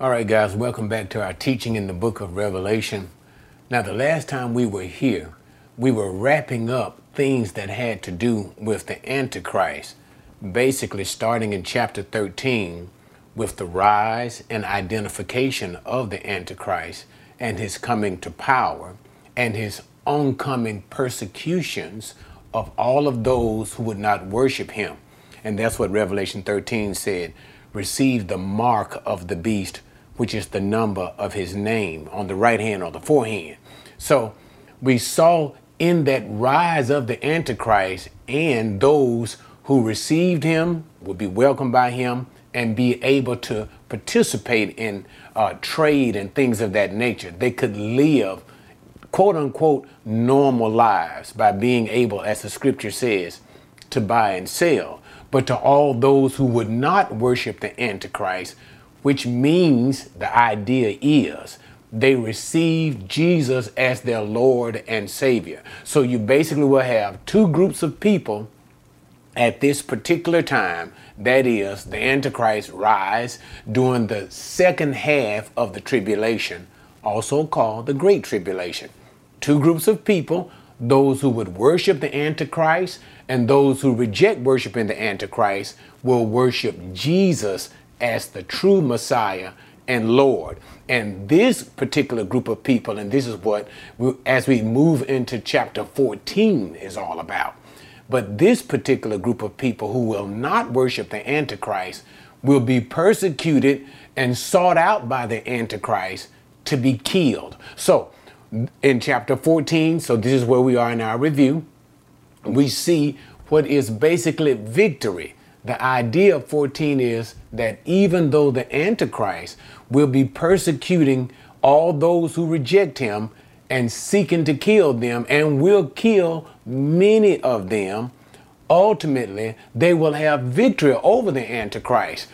All right, guys, welcome back to our teaching in the book of Revelation. Now, the last time we were here, we were wrapping up things that had to do with the Antichrist, basically starting in chapter 13 with the rise and identification of the Antichrist and his coming to power and his oncoming persecutions of all of those who would not worship him. And that's what Revelation 13 said receive the mark of the beast which is the number of his name on the right hand or the forehand. So we saw in that rise of the Antichrist and those who received him would be welcomed by him and be able to participate in uh, trade and things of that nature. They could live, quote unquote, normal lives by being able, as the scripture says, to buy and sell. But to all those who would not worship the Antichrist, which means the idea is they receive Jesus as their Lord and Savior. So you basically will have two groups of people at this particular time. That is, the Antichrist rise during the second half of the tribulation, also called the Great Tribulation. Two groups of people those who would worship the Antichrist and those who reject worshiping the Antichrist will worship Jesus as the true Messiah and Lord. And this particular group of people, and this is what, we, as we move into chapter 14, is all about. But this particular group of people who will not worship the Antichrist will be persecuted and sought out by the Antichrist to be killed. So, in chapter 14, so this is where we are in our review, we see what is basically victory the idea of 14 is that even though the Antichrist will be persecuting all those who reject him and seeking to kill them and will kill many of them, ultimately they will have victory over the Antichrist.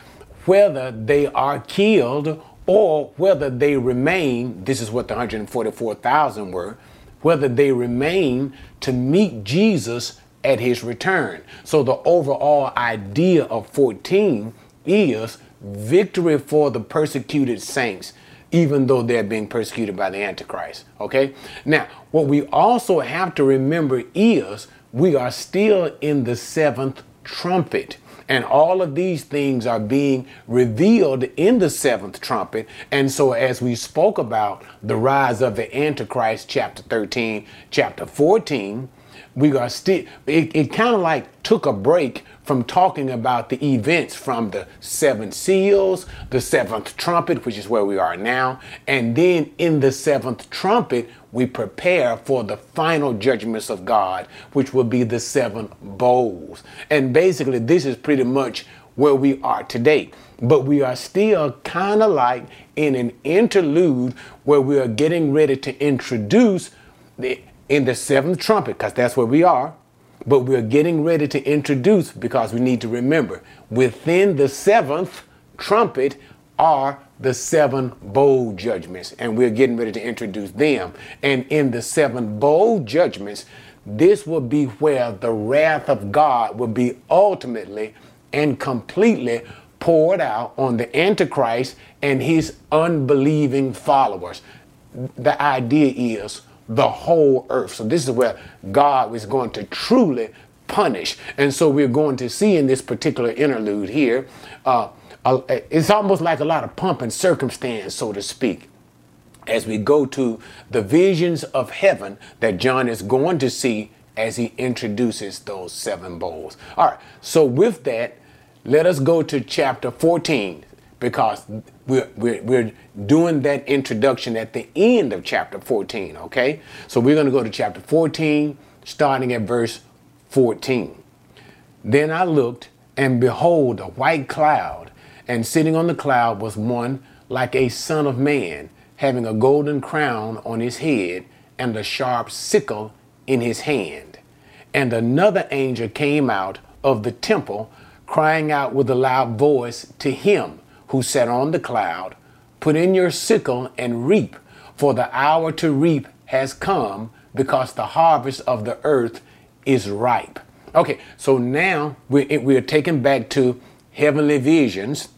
Whether they are killed or whether they remain, this is what the 144,000 were, whether they remain to meet Jesus at his return. So the overall idea of 14 is victory for the persecuted saints, even though they're being persecuted by the Antichrist. Okay? Now, what we also have to remember is we are still in the seventh trumpet. And all of these things are being revealed in the seventh trumpet. And so, as we spoke about the rise of the Antichrist, chapter 13, chapter 14, we got still it, it kind of like took a break from talking about the events from the seven seals, the seventh trumpet, which is where we are now, and then in the seventh trumpet, we prepare for the final judgments of God, which will be the seven bowls. And basically, this is pretty much where we are today. But we are still kind of like in an interlude where we are getting ready to introduce the in the seventh trumpet, because that's where we are. But we're getting ready to introduce, because we need to remember, within the seventh trumpet are the seven bowl judgments, and we're getting ready to introduce them. And in the seven bowl judgments, this will be where the wrath of God will be ultimately and completely poured out on the Antichrist and his unbelieving followers. The idea is the whole earth. So this is where God is going to truly punish. And so we're going to see in this particular interlude here, uh, uh, it's almost like a lot of pomp and circumstance, so to speak, as we go to the visions of heaven that John is going to see as he introduces those seven bowls. All right, so with that, let us go to chapter 14 because we're, we're, we're doing that introduction at the end of chapter 14, okay? So we're going to go to chapter 14, starting at verse 14. Then I looked, and behold, a white cloud, and sitting on the cloud was one like a son of man, having a golden crown on his head, and a sharp sickle in his hand. And another angel came out of the temple, crying out with a loud voice to him who sat on the cloud, Put in your sickle and reap, for the hour to reap has come, because the harvest of the earth is ripe. Okay, so now we're, we're taken back to heavenly visions,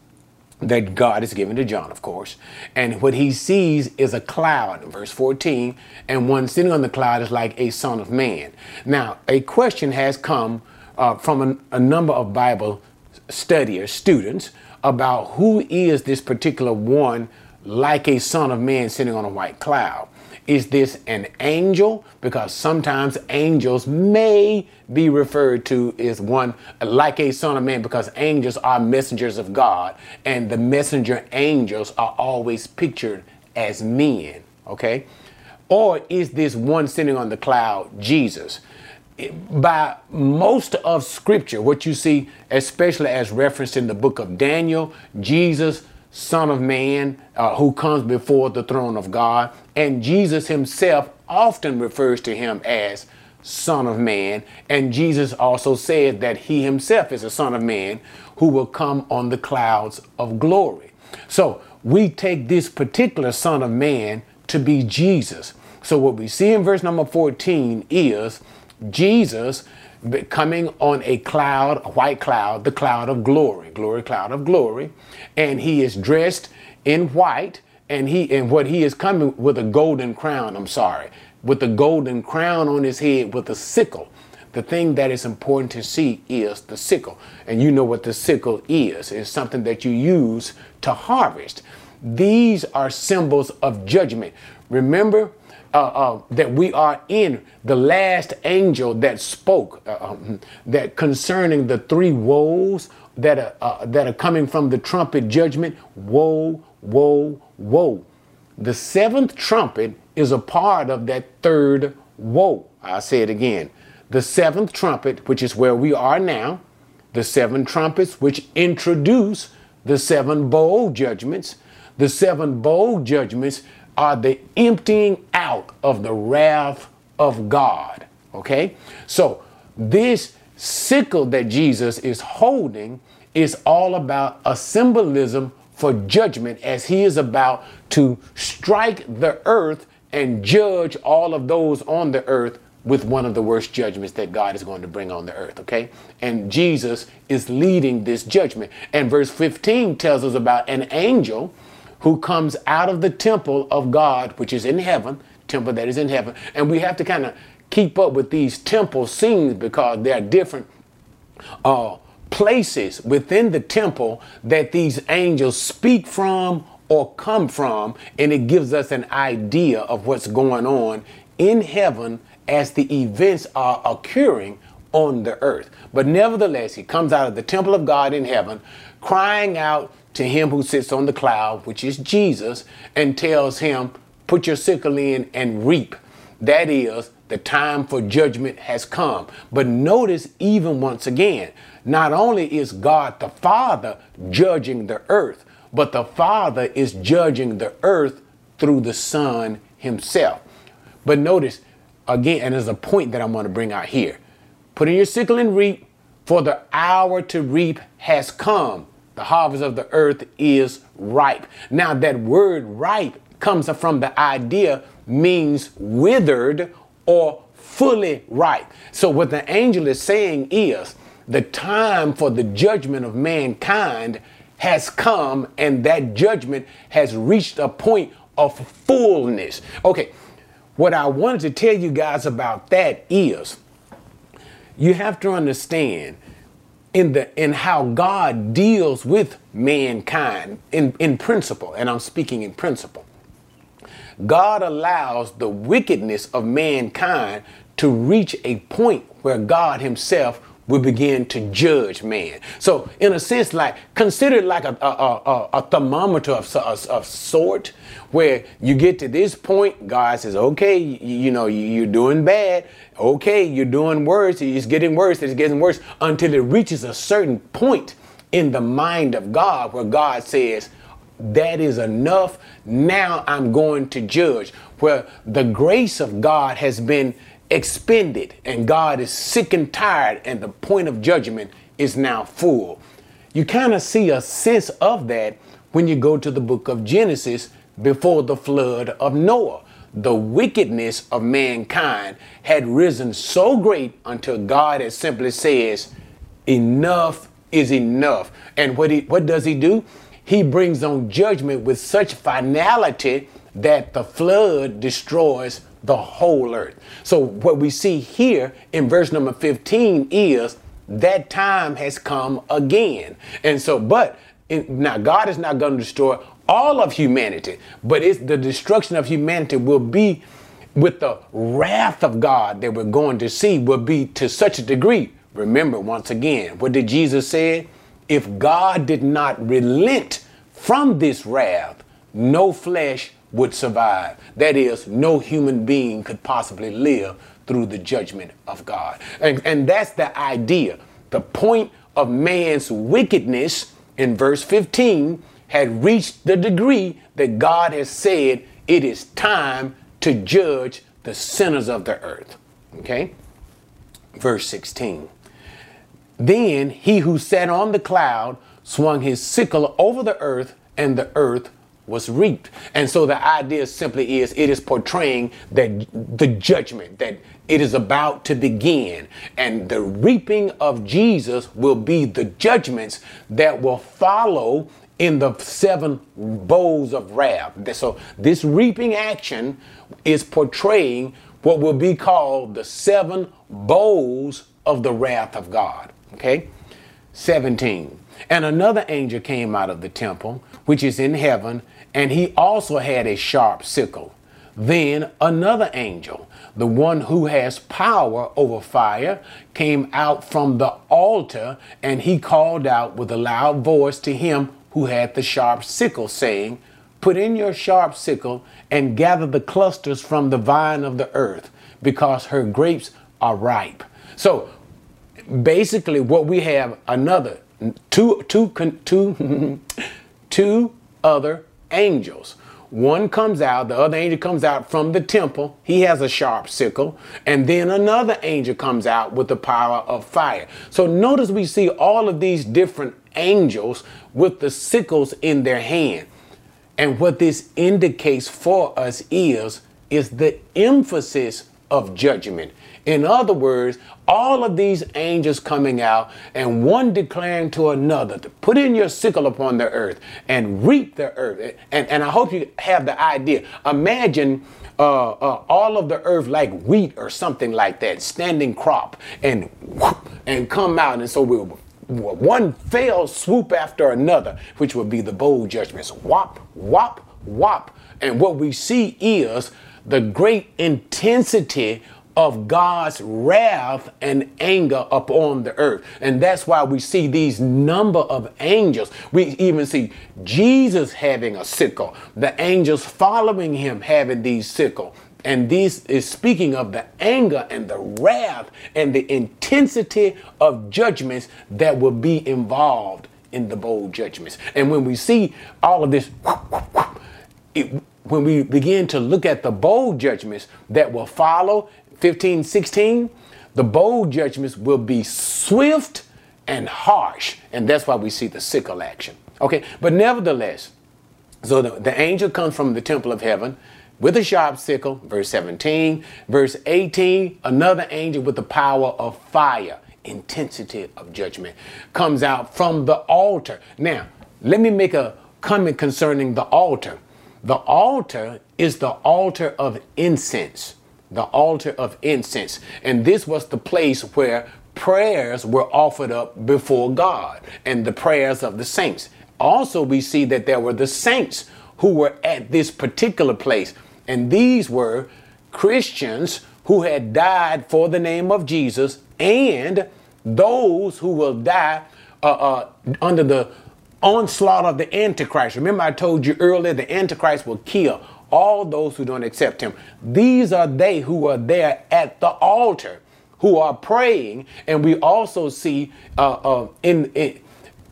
that God is given to John, of course. And what he sees is a cloud, verse 14, and one sitting on the cloud is like a son of man. Now, a question has come uh, from an, a number of Bible studiers, students, about who is this particular one like a son of man sitting on a white cloud. Is this an angel? Because sometimes angels may be referred to as one like a son of man because angels are messengers of God and the messenger angels are always pictured as men, okay? Or is this one sitting on the cloud Jesus? By most of scripture, what you see, especially as referenced in the book of Daniel, Jesus Son of Man, uh, who comes before the throne of God. And Jesus himself often refers to him as Son of Man. And Jesus also said that he himself is a Son of Man who will come on the clouds of glory. So we take this particular Son of Man to be Jesus. So what we see in verse number 14 is Jesus coming on a cloud, a white cloud, the cloud of glory, glory, cloud of glory. And he is dressed in white, and he and what he is coming with a golden crown, I'm sorry, with a golden crown on his head with a sickle. The thing that is important to see is the sickle. And you know what the sickle is. It's something that you use to harvest. These are symbols of judgment. Remember, uh, uh, that we are in the last angel that spoke uh, um, that concerning the three woes that are, uh, that are coming from the trumpet judgment woe woe woe. The seventh trumpet is a part of that third woe. I say it again. The seventh trumpet which is where we are now the seven trumpets which introduce the seven bowl judgments the seven bowl judgments are the emptying out of the wrath of God. Okay? So, this sickle that Jesus is holding is all about a symbolism for judgment as he is about to strike the earth and judge all of those on the earth with one of the worst judgments that God is going to bring on the earth, okay? And Jesus is leading this judgment. And verse 15 tells us about an angel who comes out of the temple of God, which is in heaven, temple that is in heaven. And we have to kind of keep up with these temple scenes because there are different uh, places within the temple that these angels speak from or come from, and it gives us an idea of what's going on in heaven as the events are occurring on the earth. But nevertheless, he comes out of the temple of God in heaven, crying out to him who sits on the cloud, which is Jesus, and tells him, Put your sickle in and reap. That is, the time for judgment has come. But notice, even once again, not only is God the Father judging the earth, but the Father is judging the earth through the Son himself. But notice, again, and there's a point that I want to bring out here. Put in your sickle and reap, for the hour to reap has come. The harvest of the earth is ripe. Now, that word ripe comes from the idea means withered or fully ripe. So, what the angel is saying is the time for the judgment of mankind has come, and that judgment has reached a point of fullness. Okay, what I wanted to tell you guys about that is you have to understand in the in how God deals with mankind in, in principle, and I'm speaking in principle. God allows the wickedness of mankind to reach a point where God Himself will begin to judge man. So, in a sense, like consider it like a, a, a, a thermometer of, of, of, sort, where you get to this point, God says, okay, you, you know, you, are doing bad. Okay, you're doing worse. It's getting worse. It's getting worse until it reaches a certain point in the mind of God where God says, that is enough. Now I'm going to judge. Where the grace of God has been expended and God is sick and tired and the point of judgment is now full. You kind of see a sense of that when you go to the book of Genesis before the flood of Noah. The wickedness of mankind had risen so great until God had simply says, enough is enough. And what he what does he do? he brings on judgment with such finality that the flood destroys the whole earth. So, what we see here in verse number 15 is that time has come again. And so, but in, now God is not going to destroy all of humanity, but it's the destruction of humanity will be with the wrath of God that we're going to see will be to such a degree. Remember once again, what did Jesus say? If God did not relent from this wrath, no flesh would survive. That is, no human being could possibly live through the judgment of God. And, and that's the idea. The point of man's wickedness in verse 15 had reached the degree that God has said it is time to judge the sinners of the earth. Okay? Verse 16. Then he who sat on the cloud swung his sickle over the earth, and the earth was reaped. And so the idea simply is it is portraying that the judgment that it is about to begin. And the reaping of Jesus will be the judgments that will follow in the seven bowls of wrath. So this reaping action is portraying what will be called the seven bowls of the wrath of God. Okay? 17. And another angel came out of the temple, which is in heaven, and he also had a sharp sickle. Then another angel, the one who has power over fire, came out from the altar, and he called out with a loud voice to him who had the sharp sickle, saying, Put in your sharp sickle and gather the clusters from the vine of the earth, because her grapes are ripe. So basically, what we have another two, two, two, two other angels. One comes out, the other angel comes out from the temple. He has a sharp sickle. And then another angel comes out with the power of fire. So notice we see all of these different angels with the sickles in their hand. And what this indicates for us is, is the emphasis of judgment. In other words, all of these angels coming out and one declaring to another to put in your sickle upon the earth and reap the earth. And, and I hope you have the idea. Imagine uh, uh, all of the earth like wheat or something like that, standing crop, and and come out. And so we one fell swoop after another, which would be the bowl judgments. Wop, wop, wop. And what we see is the great intensity of God's wrath and anger upon the earth. And that's why we see these number of angels. We even see Jesus having a sickle, the angels following him having these sickle. And this is speaking of the anger and the wrath and the intensity of judgments that will be involved in the bowl judgments. And when we see all of this, it, when we begin to look at the bowl judgments that will follow 15, 16, the bowl judgments will be swift and harsh. And that's why we see the sickle action. Okay, but nevertheless, so the, the angel comes from the temple of heaven with a sharp sickle, verse 17. Verse 18, another angel with the power of fire, intensity of judgment, comes out from the altar. Now, let me make a comment concerning the altar. The altar is the altar of incense the altar of incense. And this was the place where prayers were offered up before God and the prayers of the saints. Also, we see that there were the saints who were at this particular place. And these were Christians who had died for the name of Jesus and those who will die uh, uh, under the onslaught of the Antichrist. Remember, I told you earlier the Antichrist will kill all those who don't accept him. These are they who are there at the altar, who are praying, and we also see uh, uh, in, in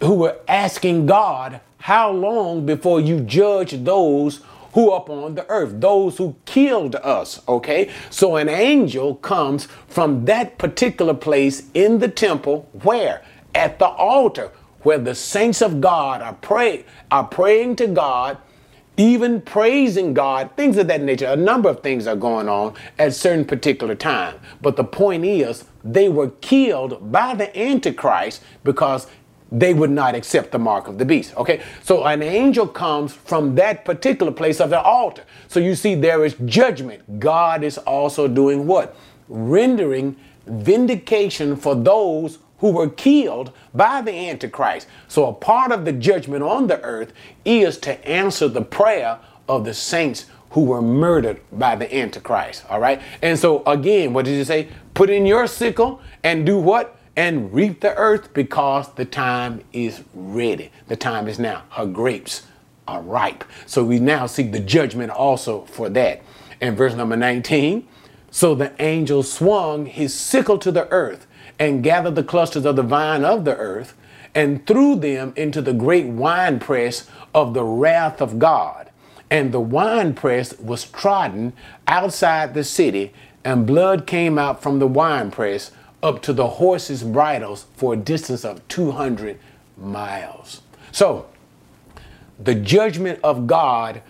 who are asking God, how long before you judge those who are upon the earth, those who killed us. Okay, so an angel comes from that particular place in the temple, where? At the altar, where the saints of God are pray are praying to God even praising God, things of that nature. A number of things are going on at certain particular time. But the point is, they were killed by the Antichrist because they would not accept the mark of the beast. Okay, so an angel comes from that particular place of the altar. So you see, there is judgment. God is also doing what? Rendering vindication for those who were killed by the Antichrist. So a part of the judgment on the earth is to answer the prayer of the saints who were murdered by the Antichrist. All right. And so again, what did you say? Put in your sickle and do what? and reap the earth because the time is ready. The time is now. Her grapes are ripe. So we now see the judgment also for that. And verse number 19 So the angel swung his sickle to the earth and gathered the clusters of the vine of the earth and threw them into the great winepress of the wrath of God. And the winepress was trodden outside the city, and blood came out from the winepress up to the horses' bridles for a distance of 200 miles. So, the judgment of God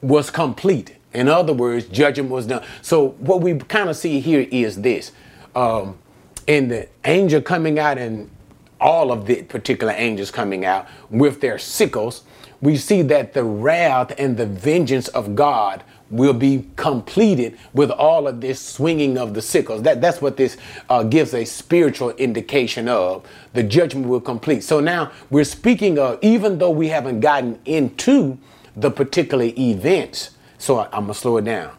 was complete. In other words, judgment was done. So, what we kind of see here is this um, in the angel coming out, and all of the particular angels coming out with their sickles, we see that the wrath and the vengeance of God will be completed with all of this swinging of the sickles. That, that's what this uh, gives a spiritual indication of. The judgment will complete. So now we're speaking of, even though we haven't gotten into the particular events, so I, I'm going to slow it down.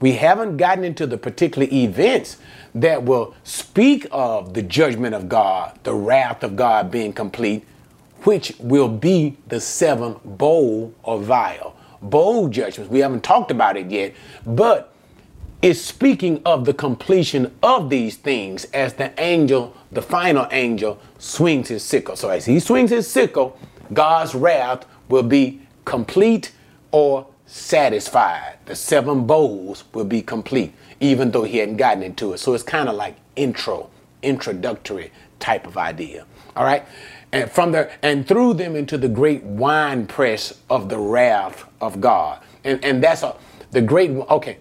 We haven't gotten into the particular events that will speak of the judgment of God, the wrath of God being complete, which will be the seven bowl or vial bowl judgments. We haven't talked about it yet, but it's speaking of the completion of these things as the angel, the final angel, swings his sickle. So as he swings his sickle, God's wrath will be complete or satisfied. The seven bowls will be complete, even though he hadn't gotten into it. So it's kind of like intro, introductory type of idea. All right and from there and threw them into the great wine press of the wrath of God. And and that's a the great okay.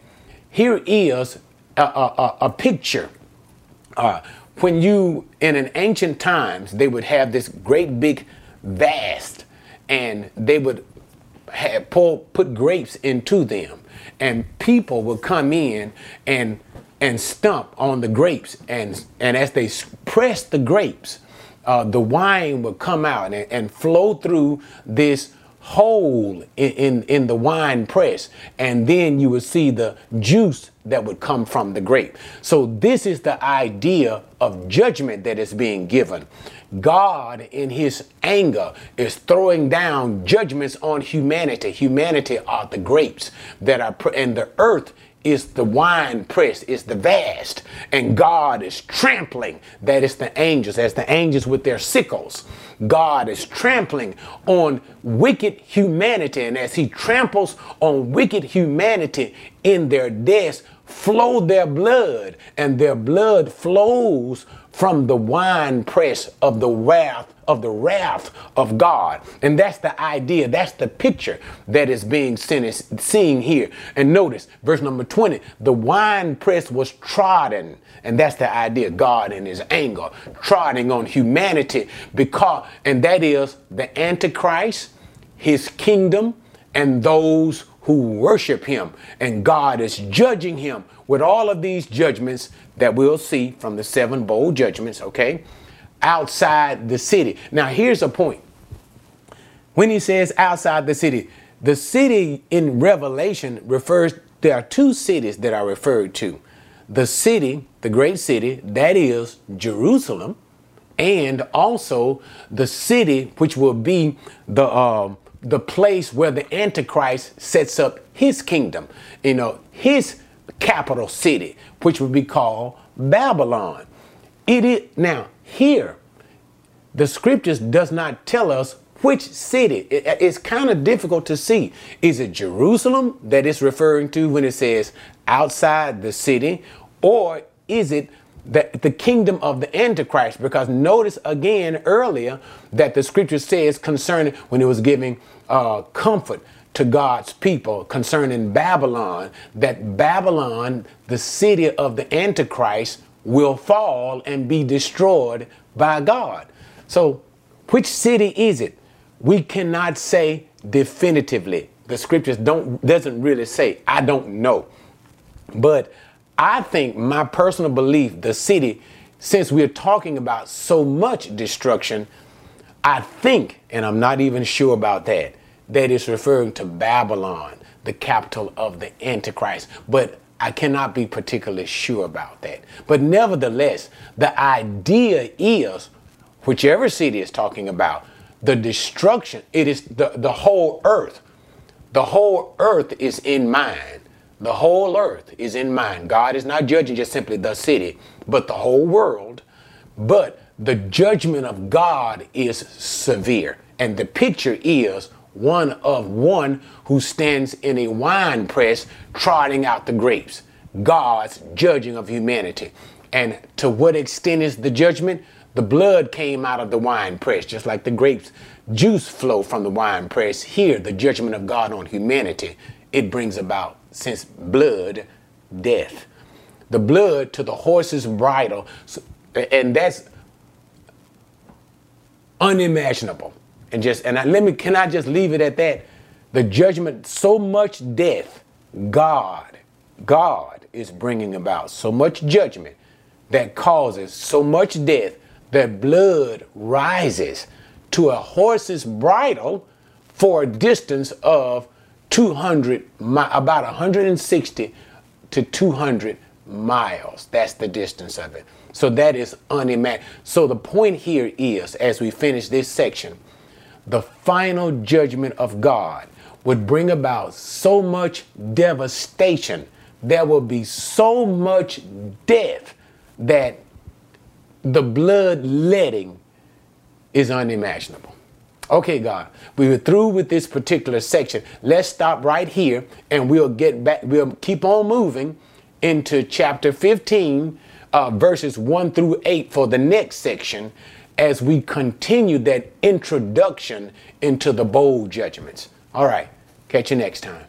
Here is a, a, a picture. Uh, when you in an ancient times they would have this great big vast and they would have, pull, put grapes into them and people would come in and and stump on the grapes and and as they press the grapes uh, the wine would come out and, and flow through this hole in, in, in, the wine press, and then you would see the juice that would come from the grape. So, this is the idea of judgment that is being given. God, in his anger, is throwing down judgments on humanity. Humanity are the grapes that are, and the earth is the wine press, is the vast, and God is trampling. That is the angels, as the angels with their sickles. God is trampling on wicked humanity, and as He tramples on wicked humanity in their deaths, flow their blood, and their blood flows from the wine press of the wrath of the wrath of God. And that's the idea, that's the picture that is being seen here. And notice verse number 20, the wine press was trodden. And that's the idea, God in his anger, trotting on humanity because, and that is the Antichrist, his kingdom, and those who worship him. And God is judging him with all of these judgments that we'll see from the seven bowl judgments, okay, outside the city. Now, here's a point. When he says outside the city, the city in Revelation refers, there are two cities that are referred to. The city, the great city, that is Jerusalem, and also the city which will be the uh, the place where the Antichrist sets up his kingdom, you know, his capital city, which would be called Babylon. It is now here, the scriptures does not tell us which city. It, it's kind of difficult to see. Is it Jerusalem that it's referring to when it says outside the city, or is it the, the kingdom of the Antichrist. Because notice again earlier that the scripture says concerning when it was giving uh, comfort to God's people concerning Babylon, that Babylon, the city of the Antichrist, will fall and be destroyed by God. So Which city is it? We cannot say definitively. The scriptures don't doesn't really say. I don't know. But I think my personal belief, the city, since we're talking about so much destruction, I think, and I'm not even sure about that, that it's referring to Babylon, the capital of the Antichrist. But I cannot be particularly sure about that. But nevertheless, the idea is, whichever city is talking about, the destruction, it is the, the whole earth. The whole earth is in mind. The whole earth is in mind. God is not judging just simply the city, but the whole world. But the judgment of God is severe. And the picture is one of one who stands in a wine press trotting out the grapes. God's judging of humanity. And to what extent is the judgment? The blood came out of the wine press, just like the grapes juice flow from the wine press. Here, the judgment of God on humanity, it brings about, since blood, death. The blood to the horse's bridle, and that's unimaginable. And just and I, let me can I just leave it at that? The judgment, so much death, God, God is bringing about so much judgment that causes so much death that blood rises to a horse's bridle for a distance of 200 about 160 to 200 miles. That's the distance of it. So that is unimaginable. So the point here is as we finish this section the final judgment of god would bring about so much devastation. There will be so much death that the blood letting is unimaginable. Okay, God, we were through with this particular section. Let's stop right here and we'll get back, we'll keep on moving into chapter 15, uh, verses 1 through 8 for the next section as we continue that introduction into the bowl judgments. All right, catch you next time.